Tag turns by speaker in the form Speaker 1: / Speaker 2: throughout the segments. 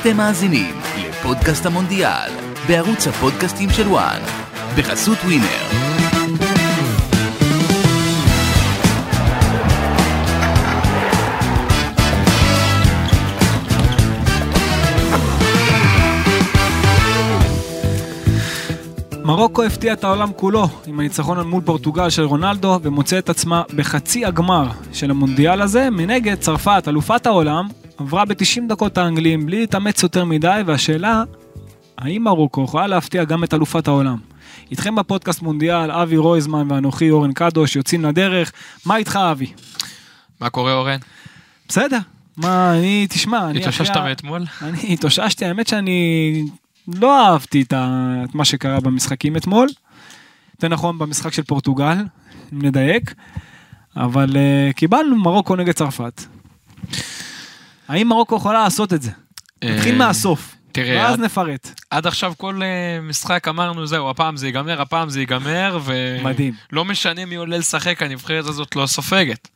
Speaker 1: אתם מאזינים לפודקאסט המונדיאל, בערוץ הפודקאסטים של וואן, בחסות ווינר.
Speaker 2: מרוקו הפתיע את העולם כולו עם הניצחון מול פורטוגל של רונלדו ומוצא את עצמה בחצי הגמר של המונדיאל הזה. מנגד, צרפת, אלופת העולם, עברה ב-90 דקות האנגלים בלי להתאמץ יותר מדי, והשאלה, האם מרוקו יכולה להפתיע גם את אלופת העולם? איתכם בפודקאסט מונדיאל, אבי רויזמן ואנוכי אורן קדוש יוצאים לדרך. מה איתך אבי?
Speaker 3: מה קורה אורן?
Speaker 2: בסדר. מה, אני, תשמע, אני...
Speaker 3: התאוששת מאתמול?
Speaker 2: אני התאוששתי, האמת שאני לא אהבתי את, ה... את מה שקרה במשחקים אתמול. זה נכון במשחק של פורטוגל, אם נדייק, אבל uh, קיבלנו מרוקו נגד צרפת. האם מרוקו יכולה לעשות את זה? נתחיל
Speaker 3: אה,
Speaker 2: מהסוף,
Speaker 3: תראה,
Speaker 2: ואז
Speaker 3: עד,
Speaker 2: נפרט.
Speaker 3: עד עכשיו כל uh, משחק אמרנו זהו, הפעם זה ייגמר, הפעם זה ייגמר,
Speaker 2: מדהים.
Speaker 3: ולא משנה מי עולה לשחק, הנבחרת הזאת לא סופגת.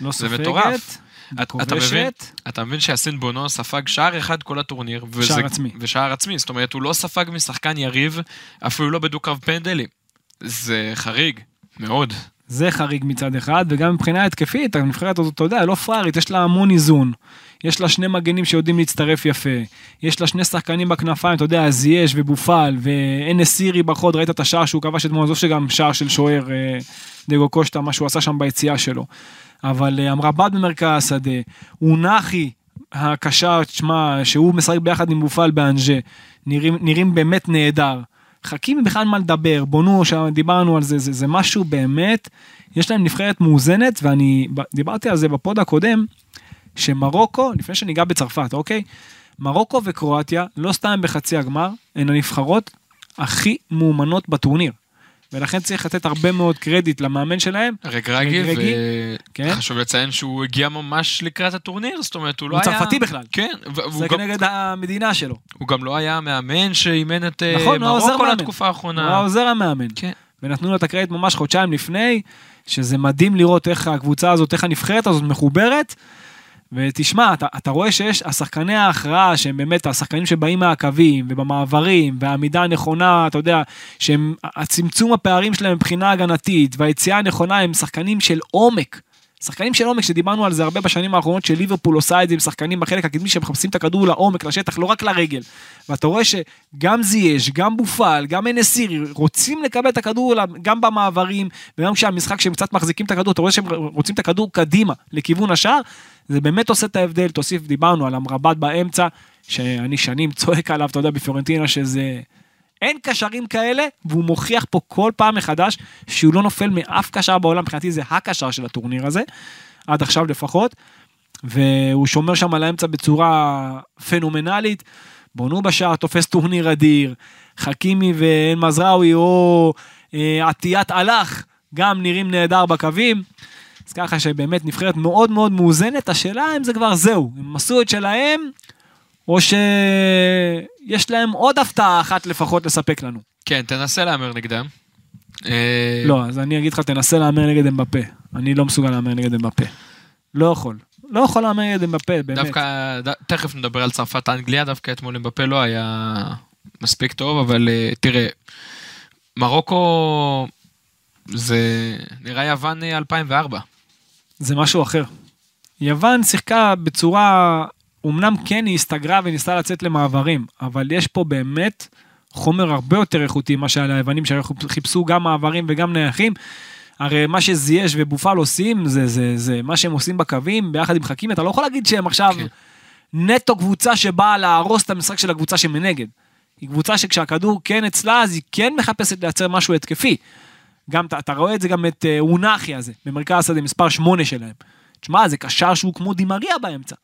Speaker 2: לא
Speaker 3: זה
Speaker 2: סופגת,
Speaker 3: מטורף. אתה
Speaker 2: כובשת.
Speaker 3: מבין? אתה מבין שהסין בונו ספג שער אחד כל הטורניר. וזה-
Speaker 2: שער עצמי.
Speaker 3: ושער עצמי, זאת אומרת, הוא לא ספג משחקן יריב, אפילו לא בדו-קרב פנדלים. זה חריג, מאוד.
Speaker 2: זה חריג מצד אחד, וגם מבחינה התקפית, הנבחרת הזאת, אתה יודע, לא פרארית, יש לה המון איזון. יש לה שני מגנים שיודעים להצטרף יפה. יש לה שני שחקנים בכנפיים, אתה יודע, זייש ובופל, ואנס סירי בחוד, ראית את השער שהוא כבש אתמול, עזוב שגם שער של שוער, אה, דגו קושטה, מה שהוא עשה שם ביציאה שלו. אבל אה, אמרבד במרכז השדה, אונחי הקשר, תשמע, שהוא משחק ביחד עם בופל באנג'ה, נראים, נראים באמת נהדר. חכימי בכלל מה לדבר, בונו, שדיברנו על זה, זה, זה משהו באמת, יש להם נבחרת מאוזנת, ואני דיברתי על זה בפוד הקודם, שמרוקו, לפני שניגע בצרפת, אוקיי? מרוקו וקרואטיה, לא סתם בחצי הגמר, הן הנבחרות הכי מאומנות בטורניר. ולכן צריך לתת הרבה מאוד קרדיט למאמן שלהם.
Speaker 3: רגרגי,
Speaker 2: רגרגי, כן.
Speaker 3: וחשוב לציין שהוא הגיע ממש לקראת הטורניר, זאת אומרת, הוא לא
Speaker 2: הוא
Speaker 3: היה...
Speaker 2: צרפתי בכלל.
Speaker 3: כן,
Speaker 2: זה
Speaker 3: גם-
Speaker 2: כנגד המדינה שלו.
Speaker 3: הוא גם לא היה המאמן שאימן את אה,
Speaker 2: נכון, הוא
Speaker 3: מרוקו
Speaker 2: מאמן.
Speaker 3: לתקופה
Speaker 2: הוא
Speaker 3: האחרונה.
Speaker 2: היה עוזר המאמן.
Speaker 3: כן.
Speaker 2: ונתנו לו את הקרדיט ממש חודשיים לפני, שזה מדהים לראות איך הקבוצה הזאת, איך הנבחרת הזאת מחוברת. ותשמע, אתה, אתה רואה שיש השחקני ההכרעה, שהם באמת השחקנים שבאים מהקווים ובמעברים, והעמידה הנכונה, אתה יודע, שהם, הצמצום הפערים שלהם מבחינה הגנתית, והיציאה הנכונה הם שחקנים של עומק. שחקנים של עומק שדיברנו על זה הרבה בשנים האחרונות שליברפול עושה את זה עם שחקנים בחלק הקדמי שמחפשים את הכדור לעומק, לשטח, לא רק לרגל. ואתה רואה שגם זייש, גם בופל, גם אנסירי רוצים לקבל את הכדור גם במעברים וגם כשהמשחק שהם קצת מחזיקים את הכדור, אתה רואה שהם רוצים את הכדור קדימה לכיוון השער, זה באמת עושה את ההבדל. תוסיף, דיברנו על אמרבת באמצע, שאני שנים צועק עליו, אתה יודע, בפיורנטינה שזה... אין קשרים כאלה, והוא מוכיח פה כל פעם מחדש שהוא לא נופל מאף קשר בעולם, מבחינתי זה הקשר של הטורניר הזה, עד עכשיו לפחות, והוא שומר שם על האמצע בצורה פנומנלית. בונו בשער תופס טורניר אדיר, חכימי ואל מזרעוי או אה, עטיית הלך, גם נראים נהדר בקווים. אז ככה שבאמת נבחרת מאוד מאוד מאוזנת, השאלה אם זה כבר זהו, הם עשו את שלהם, או שיש להם עוד הפתעה אחת לפחות לספק לנו.
Speaker 3: כן, תנסה להמר נגדם. אה,
Speaker 2: לא, אז אני אגיד לך, תנסה להמר נגד אמבפה. אני לא מסוגל להמר נגד אמבפה. לא יכול. לא יכול להמר נגד אמבפה, באמת.
Speaker 3: דווקא, ד- תכף נדבר על צרפת אנגליה, דווקא אתמול אמבפה לא היה מספיק טוב, אבל אה, תראה, מרוקו זה נראה יוון אה, 2004.
Speaker 2: זה משהו אחר. יוון שיחקה בצורה, אמנם כן היא הסתגרה וניסתה לצאת למעברים, אבל יש פה באמת חומר הרבה יותר איכותי ממה שהיה ליוונים, שחיפשו גם מעברים וגם נייחים. הרי מה שזייש ובופל עושים, זה, זה, זה מה שהם עושים בקווים, ביחד עם חכים, אתה לא יכול להגיד שהם עכשיו
Speaker 3: כן.
Speaker 2: נטו קבוצה שבאה להרוס את המשחק של הקבוצה שמנגד. היא קבוצה שכשהכדור כן אצלה, אז היא כן מחפשת לייצר משהו התקפי. גם, אתה, רואה את זה גם את אה, אונחי הזה, במרכז השדה, מספר 8 שלהם. תשמע, זה קשר שהוא כמו דימריה באמצע.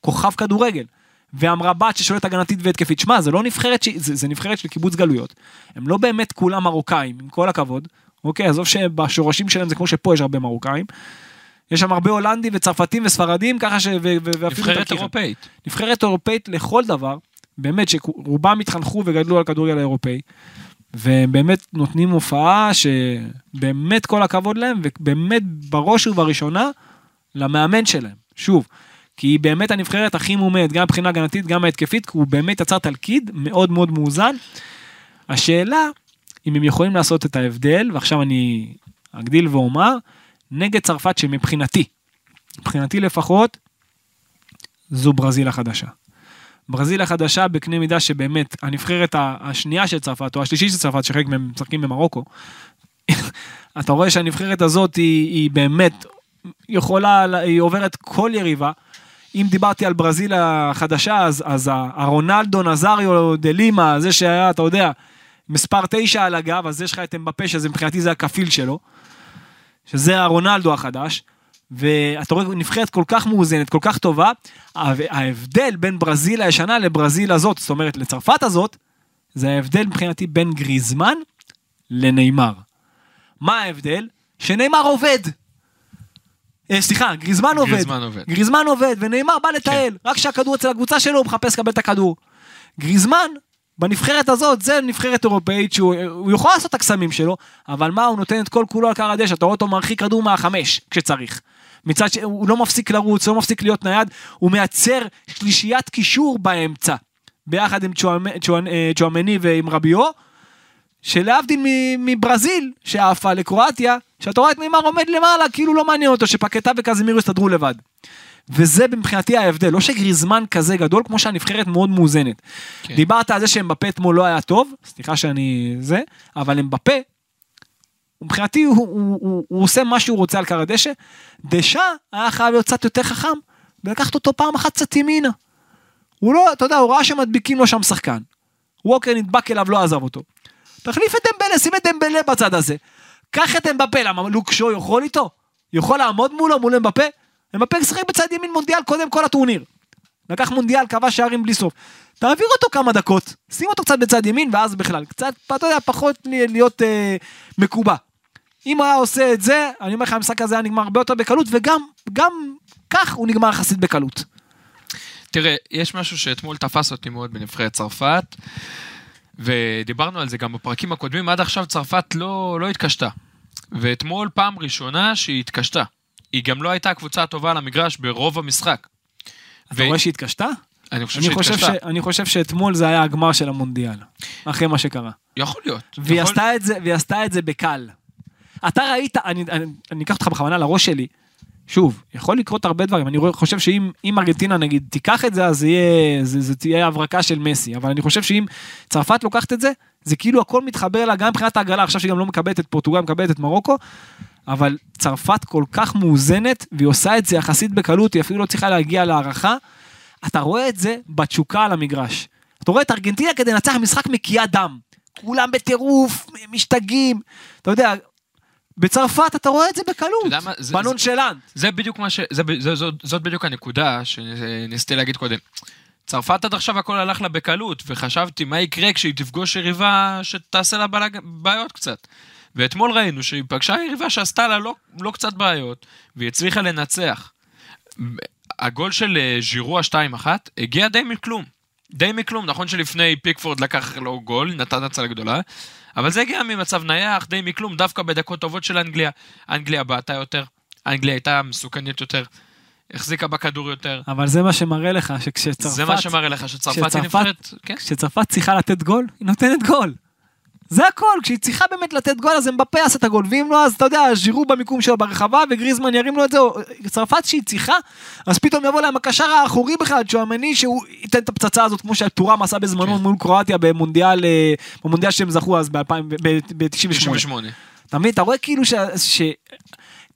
Speaker 2: כוכב כדורגל. ואמרבת ששולט הגנתית והתקפית. שמע, זה לא נבחרת, ש... זה, זה נבחרת של קיבוץ גלויות. הם לא באמת כולם מרוקאים, עם כל הכבוד. אוקיי, עזוב שבשורשים שלהם זה כמו שפה יש הרבה מרוקאים. יש שם הרבה הולנדים וצרפתים וספרדים, ככה ש... ו... ו... ואפילו
Speaker 3: נבחרת. אירופאית.
Speaker 2: נבחרת אירופאית לכל דבר, באמת שרובם התחנכו וגדלו על כדורגל האירופאי, והם באמת נותנים הופעה שבאמת כל הכבוד להם, ובאמת בראש ובראשונה למאמן שלהם. שוב, כי היא באמת הנבחרת הכי מומדת, גם מבחינה הגנתית, גם התקפית, כי הוא באמת יצר תלכיד מאוד מאוד מאוזן. השאלה, אם הם יכולים לעשות את ההבדל, ועכשיו אני אגדיל ואומר, נגד צרפת שמבחינתי, מבחינתי לפחות, זו ברזיל החדשה. ברזיל החדשה בקנה מידה שבאמת הנבחרת השנייה של צרפת או השלישית של צרפת שחלק מהם משחקים במרוקו. אתה רואה שהנבחרת הזאת היא, היא באמת יכולה, היא עוברת כל יריבה. אם דיברתי על ברזיל החדשה אז, אז הרונלדו נזריו דה לימה זה שהיה אתה יודע מספר 9 על הגב אז יש לך את אמבפה שזה מבחינתי זה הכפיל שלו. שזה הרונלדו החדש. ואתה רואה נבחרת כל כך מאוזנת, כל כך טובה, ההבדל בין ברזיל הישנה לברזיל הזאת, זאת אומרת לצרפת הזאת, זה ההבדל מבחינתי בין גריזמן לנאמר. מה ההבדל? שנאמר עובד. אה, סליחה, גריזמן עובד.
Speaker 3: גריזמן עובד.
Speaker 2: גריזמן עובד, ונאמר בא לטייל. כן. רק כשהכדור אצל הקבוצה שלו הוא מחפש לקבל את הכדור. גריזמן, בנבחרת הזאת, זה נבחרת אירופאית שהוא יכול לעשות את הקסמים שלו, אבל מה, הוא נותן את כל כולו על קר הדשא, אתה רואה אותו מרחיק כדור מהחמש כשצריך. מצד ש... הוא לא מפסיק לרוץ, לא מפסיק להיות נייד, הוא מייצר שלישיית קישור באמצע, ביחד עם אה, צ'ואמני ועם רביו, שלהבדיל מברזיל, שעפה לקרואטיה, שאתה רואה את מימר עומד למעלה, כאילו לא מעניין אותו, שפקטה וקזמירו יסתדרו לבד. וזה מבחינתי ההבדל, לא שגריזמן כזה גדול כמו שהנבחרת מאוד מאוזנת. כן. דיברת על זה שאמבפה אתמול לא היה טוב, סליחה שאני זה, אבל אמבפה מבחינתי הוא, הוא, הוא, הוא עושה מה שהוא רוצה על קר הדשא. דשא היה חייב להיות קצת יותר חכם, ולקחת אותו פעם אחת קצת ימינה. הוא לא, אתה יודע, הוא ראה שמדביקים לו שם שחקן. ווקר נדבק אליו, לא עזב אותו. תחליף את דמבלה, שים את דמבלה בצד הזה. קח את אמבפה, למה לוקשו יכול איתו? יכול לעמוד מולו, מול אמבפה? אמבפה ישחק בצד ימין מונדיאל קודם כל הטורניר. לקח מונדיאל, כבש שערים בלי סוף. תעביר אותו כמה דקות, שים אותו קצת בצד ימין, ואז בכלל, קצת, אתה יודע, פחות להיות אה, מקובע. אם הוא היה עושה את זה, אני אומר לך, המשחק הזה היה נגמר הרבה יותר בקלות, וגם גם כך הוא נגמר יחסית בקלות.
Speaker 3: תראה, יש משהו שאתמול תפס אותי מאוד בנבחרת צרפת, ודיברנו על זה גם בפרקים הקודמים, עד עכשיו צרפת לא, לא התקשתה. ואתמול פעם ראשונה שהיא התקשתה. היא גם לא הייתה הקבוצה הטובה על המגרש ברוב המשחק.
Speaker 2: אתה ו... רואה שהיא התקשתה?
Speaker 3: אני חושב שהיא התקשתה.
Speaker 2: אני חושב שאתמול זה היה הגמר של המונדיאל, אחרי מה שקרה.
Speaker 3: יכול להיות.
Speaker 2: והיא,
Speaker 3: יכול...
Speaker 2: עשתה, את זה, והיא עשתה את זה בקל. אתה ראית, אני, אני, אני אקח אותך בכוונה לראש שלי, שוב, יכול לקרות הרבה דברים, אני חושב שאם ארגנטינה נגיד תיקח את זה, אז יהיה, זה, זה תהיה הברקה של מסי, אבל אני חושב שאם צרפת לוקחת את זה, זה כאילו הכל מתחבר לה, גם מבחינת ההגרלה, עכשיו שהיא גם לא מקבלת את פורטוגל, מקבלת את מרוקו, אבל צרפת כל כך מאוזנת, והיא עושה את זה יחסית בקלות, היא אפילו לא צריכה להגיע להערכה. אתה רואה את זה בתשוקה על המגרש. אתה רואה את ארגנטינה כדי לנצח משחק מקיאה דם. כולם בטירוף, משתגעים. אתה יודע, בצרפת אתה רואה את זה בקלות, בנונשלנט.
Speaker 3: זה, זה בדיוק מה ש... זה, זה, זאת, זאת בדיוק הנקודה שניסיתי להגיד קודם. צרפת עד עכשיו הכל הלך לה בקלות, וחשבתי מה יקרה כשהיא תפגוש יריבה שתעשה לה. בעיות קצת. ואתמול ראינו שהיא פגשה יריבה שעשתה לה לא, לא קצת בעיות, והיא הצליחה לנצח. הגול של אה, ז'ירו ה-2-1 הגיע די מכלום. די מכלום, נכון שלפני פיקפורד לקח לו גול, נתן הצלה גדולה, אבל זה הגיע ממצב נייח, די מכלום, דווקא בדקות טובות של אנגליה. אנגליה בעטה יותר, אנגליה הייתה מסוכנת יותר, החזיקה בכדור יותר.
Speaker 2: אבל זה מה שמראה לך, שכשצרפת...
Speaker 3: זה מה שמראה לך, שצרפת היא נבחרת...
Speaker 2: כן? כשצרפת צריכה לתת גול, היא נותנת גול. זה הכל, כשהיא צריכה באמת לתת גול אז אמבפה יעשה את הגול, ואם לא אז אתה יודע, ז'ירו במיקום שלו ברחבה וגריזמן ירים לו את זה, צרפת שהיא צריכה, אז פתאום יבוא להם הקשר האחורי בכלל, שועמני שהוא ייתן את הפצצה הזאת כמו שטורם עשה בזמנו כן. מול קרואטיה במונדיאל, אה, במונדיאל שהם זכו אז ב-98. אתה מבין, אתה רואה כאילו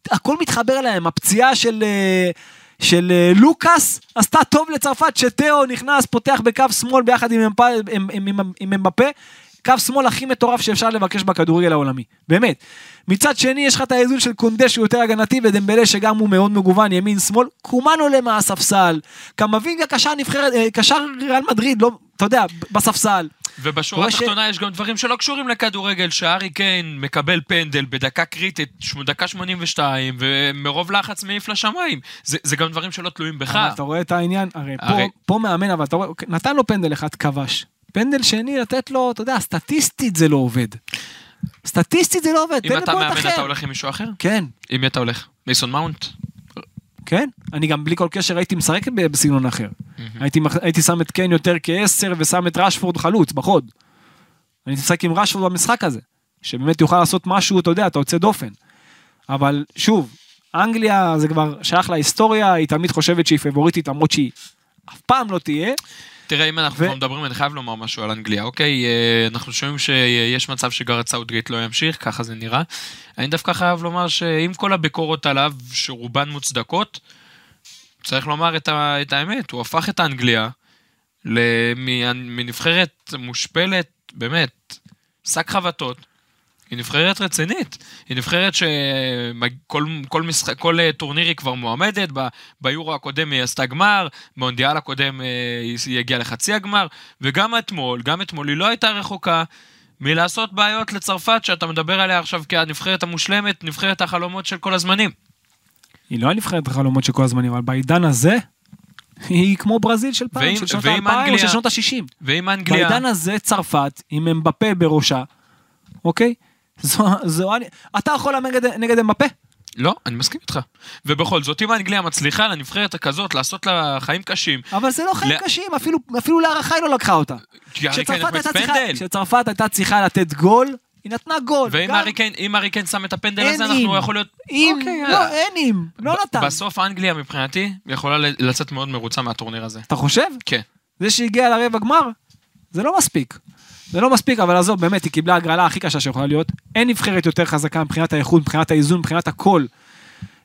Speaker 2: שהכל מתחבר להם, הפציעה של... אה, של אה, לוקאס עשתה טוב לצרפת שתאו נכנס פותח בקו שמאל ביחד עם אמבפה קו שמאל הכי מטורף שאפשר לבקש בכדורגל העולמי, באמת. מצד שני יש לך את האיזון של קונדה שהוא יותר הגנתי ודמבלה שגם הוא מאוד מגוון ימין שמאל, קומן עולה מהספסל, קמבינגה קשר נבחרת, אה, קשר ריאל מדריד, לא, אתה יודע, בספסל.
Speaker 3: ובשורה התחתונה ש... יש גם דברים שלא קשורים לכדורגל, שארי קיין מקבל פנדל בדקה קריטית, דקה 82, ומרוב לחץ מעיף לשמיים. זה, זה גם דברים שלא תלויים בך.
Speaker 2: אבל אתה רואה את העניין, הרי, הרי... פה, פה מאמן, אבל אתה רואה, נתן לו פנדל אחד, כבש. פנדל שני לתת לו, אתה יודע, סטטיסטית זה לא עובד. סטטיסטית זה לא עובד,
Speaker 3: אם אתה מאמן אתה הולך עם מישהו אחר?
Speaker 2: כן.
Speaker 3: עם מי אתה הולך? מייסון מאונט?
Speaker 2: כן? אני גם בלי כל קשר הייתי משחק בסגנון אחר. הייתי, שם את קיין יותר כעשר ושם את רשפורד חלוץ בחוד. אני משחק עם רשפורד במשחק הזה, שבאמת יוכל לעשות משהו, אתה יודע, אתה יוצא דופן. אבל שוב, אנגליה זה כבר שייך להיסטוריה, היא תמיד חושבת שהיא פבוריטית למרות שהיא אף פעם לא תהיה.
Speaker 3: תראה, אם אנחנו
Speaker 2: ו-
Speaker 3: כבר מדברים, אני חייב לומר משהו על אנגליה, אוקיי? אה, אנחנו שומעים שיש מצב שגארת' סאות'גייט לא ימשיך, ככה זה נראה. אני דווקא חייב לומר שעם כל הביקורות עליו, שרובן מוצדקות, צריך לומר את, ה- את האמת, הוא הפך את האנגליה למ- מנבחרת מושפלת, באמת, שק חבטות. היא נבחרת רצינית, היא נבחרת שכל כל משחק, כל אה, טורניר היא כבר מועמדת, ב, ביורו הקודם היא עשתה גמר, במונדיאל הקודם אה, היא הגיעה לחצי הגמר, וגם אתמול, גם אתמול היא לא הייתה רחוקה מלעשות בעיות לצרפת, שאתה מדבר עליה עכשיו כנבחרת המושלמת, נבחרת החלומות של כל הזמנים.
Speaker 2: היא לא הנבחרת החלומות של כל הזמנים, אבל בעידן הזה, היא כמו ברזיל של פעם,
Speaker 3: ואם-
Speaker 2: של שנות
Speaker 3: ואם
Speaker 2: ה-2000 או של שנות ה-60.
Speaker 3: ואם אנגליה...
Speaker 2: בעידן הזה צרפת, עם אמבפה בראשה, אוקיי? זו, זו, אני- אתה יכול להמר נגד, אמבפה?
Speaker 3: לא, אני מסכים איתך. ובכל זאת, אם אנגליה מצליחה לנבחרת הכזאת לעשות לה חיים קשים,
Speaker 2: אבל זה לא חיים
Speaker 3: לא.
Speaker 2: קשים, אפילו, אפילו להערכה היא לא לקחה אותה. כשצרפת הייתה צריכה- לתת גול, היא נתנה גול.
Speaker 3: ואם
Speaker 2: גם-
Speaker 3: הארי קיין- אם הארי קיין שם את הפנדל
Speaker 2: אין
Speaker 3: הזה,
Speaker 2: אם.
Speaker 3: אנחנו יכול להיות...
Speaker 2: אם,
Speaker 3: אוקיי,
Speaker 2: לא. אין אם, לא נתן.
Speaker 3: בסוף אנגליה מבחינתי יכולה ל- לצאת מאוד מרוצה מהטורניר הזה.
Speaker 2: אתה חושב?
Speaker 3: כן.
Speaker 2: זה שהגיע לרבע גמר, זה לא מספיק. זה לא מספיק, אבל עזוב, באמת, היא קיבלה הגרלה הכי קשה שיכולה להיות. אין נבחרת יותר חזקה מבחינת האיכות, מבחינת האיזון, מבחינת הכל,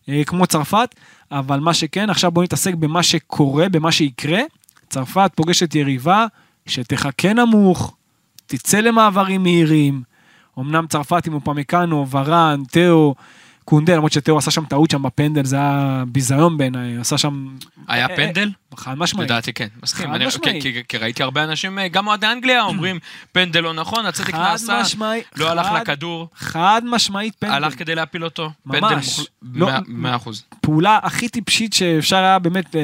Speaker 2: אה, כמו צרפת, אבל מה שכן, עכשיו בוא נתעסק במה שקורה, במה שיקרה. צרפת פוגשת יריבה שתחכה נמוך, תצא למעברים מהירים. אמנם צרפת עם אופמקאנו, ורן, תאו, קונדה, למרות שתאו עשה שם טעות שם בפנדל, זה היה ביזיון בעיניי, עשה שם...
Speaker 3: היה
Speaker 2: אה,
Speaker 3: פנדל?
Speaker 2: חד משמעית.
Speaker 3: לדעתי כן, מסכים.
Speaker 2: חד
Speaker 3: אני-
Speaker 2: משמעית.
Speaker 3: כי- ראיתי הרבה אנשים, אה, גם אוהדי אנגליה, אומרים פנדל לא נכון, הצדק
Speaker 2: חד
Speaker 3: נעשה, לא הלך לכדור,
Speaker 2: חד משמעית פנדל.
Speaker 3: הלך כדי להפיל אותו.
Speaker 2: ממש. לא-
Speaker 3: מאה- אחוז.
Speaker 2: פעולה הכי טיפשית שאפשר היה באמת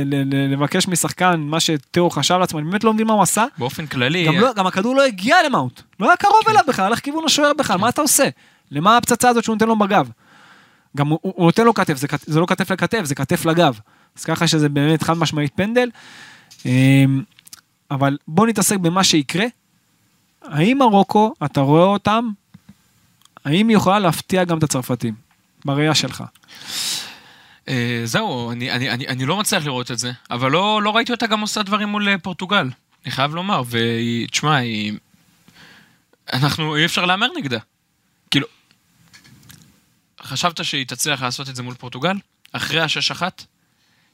Speaker 2: לבקש משחקן, מה שתאו חשב לעצמו, אני באמת לא מבין מה הוא עשה.
Speaker 3: באופן כללי,
Speaker 2: גם, לא, גם הכדור לא הגיע למאונט, לא היה קרוב אליו בכלל, הלך כיוון השוער בכלל, מה אתה עושה? למה הפצצה הזאת שהוא נותן לו בגב? גם הוא, הוא נותן לו כתף, זה, זה לא כתף לכתף, זה כתף לגב. אז ככה שזה באמת חד משמעית פנדל. אמ, אבל בוא נתעסק במה שיקרה. האם מרוקו, אתה רואה אותם, האם היא יכולה להפתיע גם את הצרפתים? בראייה שלך.
Speaker 3: אה, זהו, אני, אני, אני, אני לא מצליח לראות את זה, אבל לא, לא ראיתי אותה גם עושה דברים מול אה, פורטוגל, אני חייב לומר, והיא, תשמע, היא... אנחנו, אי אפשר להמר נגדה. חשבת שהיא תצליח לעשות את זה מול פורטוגל? אחרי השש אחת?